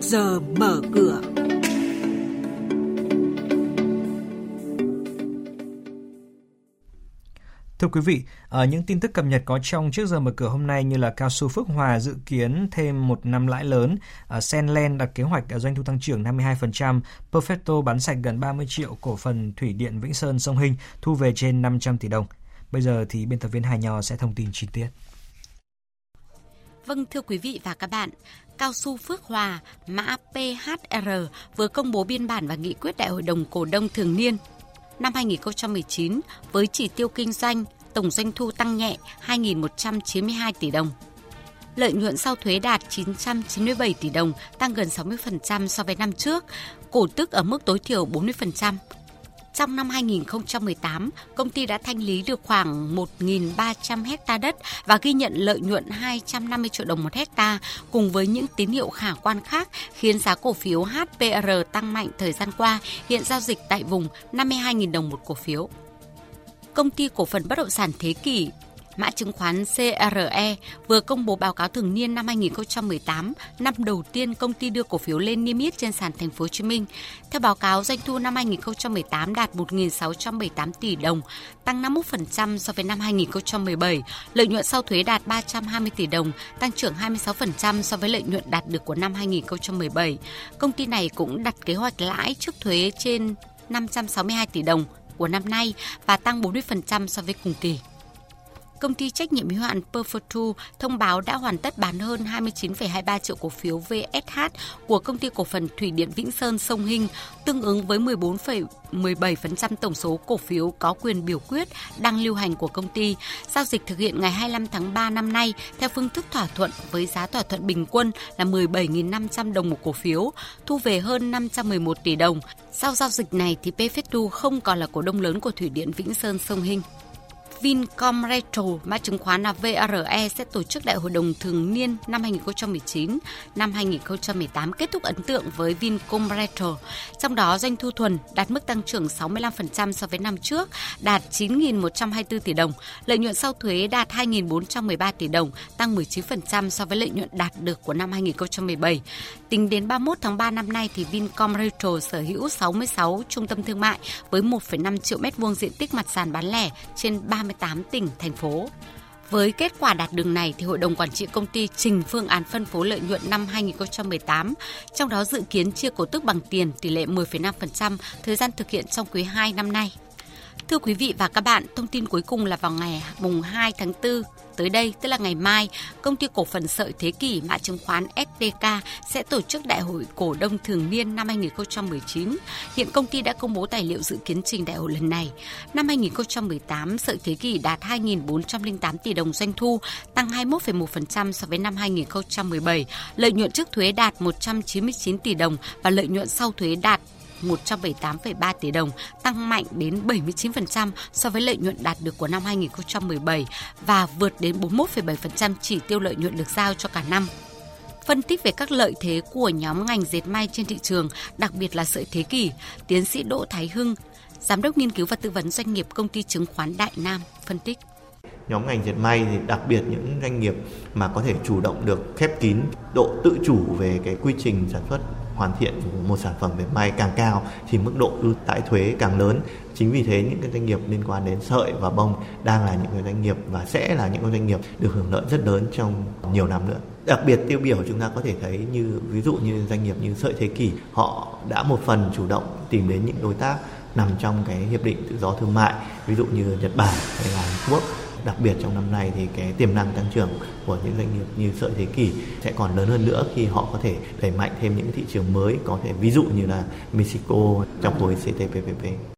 trước giờ mở cửa. Thưa quý vị, ở những tin tức cập nhật có trong trước giờ mở cửa hôm nay như là cao su Phước Hòa dự kiến thêm một năm lãi lớn, ờ, Senland đặt kế hoạch ờ, doanh thu tăng trưởng 52%, Perfecto bán sạch gần 30 triệu cổ phần thủy điện Vĩnh Sơn sông Hình thu về trên 500 tỷ đồng. Bây giờ thì biên tập viên Hà Nho sẽ thông tin chi tiết. Vâng thưa quý vị và các bạn, Cao su Phước Hòa, mã PHR vừa công bố biên bản và nghị quyết Đại hội đồng cổ đông thường niên năm 2019 với chỉ tiêu kinh doanh tổng doanh thu tăng nhẹ 2.192 tỷ đồng. Lợi nhuận sau thuế đạt 997 tỷ đồng, tăng gần 60% so với năm trước, cổ tức ở mức tối thiểu 40%. Trong năm 2018, công ty đã thanh lý được khoảng 1.300 hecta đất và ghi nhận lợi nhuận 250 triệu đồng một hecta cùng với những tín hiệu khả quan khác khiến giá cổ phiếu HPR tăng mạnh thời gian qua, hiện giao dịch tại vùng 52.000 đồng một cổ phiếu. Công ty cổ phần bất động sản Thế Kỷ mã chứng khoán CRE vừa công bố báo cáo thường niên năm 2018, năm đầu tiên công ty đưa cổ phiếu lên niêm yết trên sàn thành phố Hồ Chí Minh. Theo báo cáo, doanh thu năm 2018 đạt 1.678 tỷ đồng, tăng 51% so với năm 2017. Lợi nhuận sau thuế đạt 320 tỷ đồng, tăng trưởng 26% so với lợi nhuận đạt được của năm 2017. Công ty này cũng đặt kế hoạch lãi trước thuế trên 562 tỷ đồng của năm nay và tăng 40% so với cùng kỳ công ty trách nhiệm hữu hạn Perfortu thông báo đã hoàn tất bán hơn 29,23 triệu cổ phiếu VSH của công ty cổ phần Thủy điện Vĩnh Sơn Sông Hinh, tương ứng với 14,17% tổng số cổ phiếu có quyền biểu quyết đang lưu hành của công ty. Giao dịch thực hiện ngày 25 tháng 3 năm nay theo phương thức thỏa thuận với giá thỏa thuận bình quân là 17.500 đồng một cổ phiếu, thu về hơn 511 tỷ đồng. Sau giao dịch này thì Pfetu không còn là cổ đông lớn của Thủy điện Vĩnh Sơn Sông Hinh. Vincom Retro, mã chứng khoán là VRE sẽ tổ chức đại hội đồng thường niên năm 2019, năm 2018 kết thúc ấn tượng với Vincom Retro. Trong đó doanh thu thuần đạt mức tăng trưởng 65% so với năm trước, đạt 9.124 tỷ đồng, lợi nhuận sau thuế đạt 2.413 tỷ đồng, tăng 19% so với lợi nhuận đạt được của năm 2017. Tính đến 31 tháng 3 năm nay thì Vincom Retro sở hữu 66 trung tâm thương mại với 1,5 triệu mét vuông diện tích mặt sàn bán lẻ trên 30 38 tỉnh, thành phố. Với kết quả đạt được này thì Hội đồng Quản trị công ty trình phương án phân phối lợi nhuận năm 2018, trong đó dự kiến chia cổ tức bằng tiền tỷ lệ 10,5% thời gian thực hiện trong quý 2 năm nay. Thưa quý vị và các bạn, thông tin cuối cùng là vào ngày mùng 2 tháng 4 tới đây, tức là ngày mai, công ty cổ phần sợi Thế kỷ mã chứng khoán SDK sẽ tổ chức đại hội cổ đông thường niên năm 2019. Hiện công ty đã công bố tài liệu dự kiến trình đại hội lần này. Năm 2018, sợi Thế kỷ đạt 2.408 tỷ đồng doanh thu, tăng 21,1% so với năm 2017. Lợi nhuận trước thuế đạt 199 tỷ đồng và lợi nhuận sau thuế đạt 178,3 tỷ đồng, tăng mạnh đến 79% so với lợi nhuận đạt được của năm 2017 và vượt đến 41,7% chỉ tiêu lợi nhuận được giao cho cả năm. Phân tích về các lợi thế của nhóm ngành dệt may trên thị trường, đặc biệt là sợi thế kỷ, tiến sĩ Đỗ Thái Hưng, giám đốc nghiên cứu và tư vấn doanh nghiệp công ty chứng khoán Đại Nam phân tích. Nhóm ngành dệt may thì đặc biệt những doanh nghiệp mà có thể chủ động được khép kín độ tự chủ về cái quy trình sản xuất hoàn thiện một sản phẩm dệt may càng cao thì mức độ ưu đãi thuế càng lớn. Chính vì thế, những cái doanh nghiệp liên quan đến sợi và bông đang là những cái doanh nghiệp và sẽ là những cái doanh nghiệp được hưởng lợi rất lớn trong nhiều năm nữa. Đặc biệt, tiêu biểu chúng ta có thể thấy như, ví dụ như doanh nghiệp như sợi thế kỷ, họ đã một phần chủ động tìm đến những đối tác nằm trong cái hiệp định tự do thương mại, ví dụ như Nhật Bản hay là Hàn Quốc đặc biệt trong năm nay thì cái tiềm năng tăng trưởng của những doanh nghiệp như sợi thế kỷ sẽ còn lớn hơn nữa khi họ có thể đẩy mạnh thêm những thị trường mới, có thể ví dụ như là Mexico trong khối CPTPP.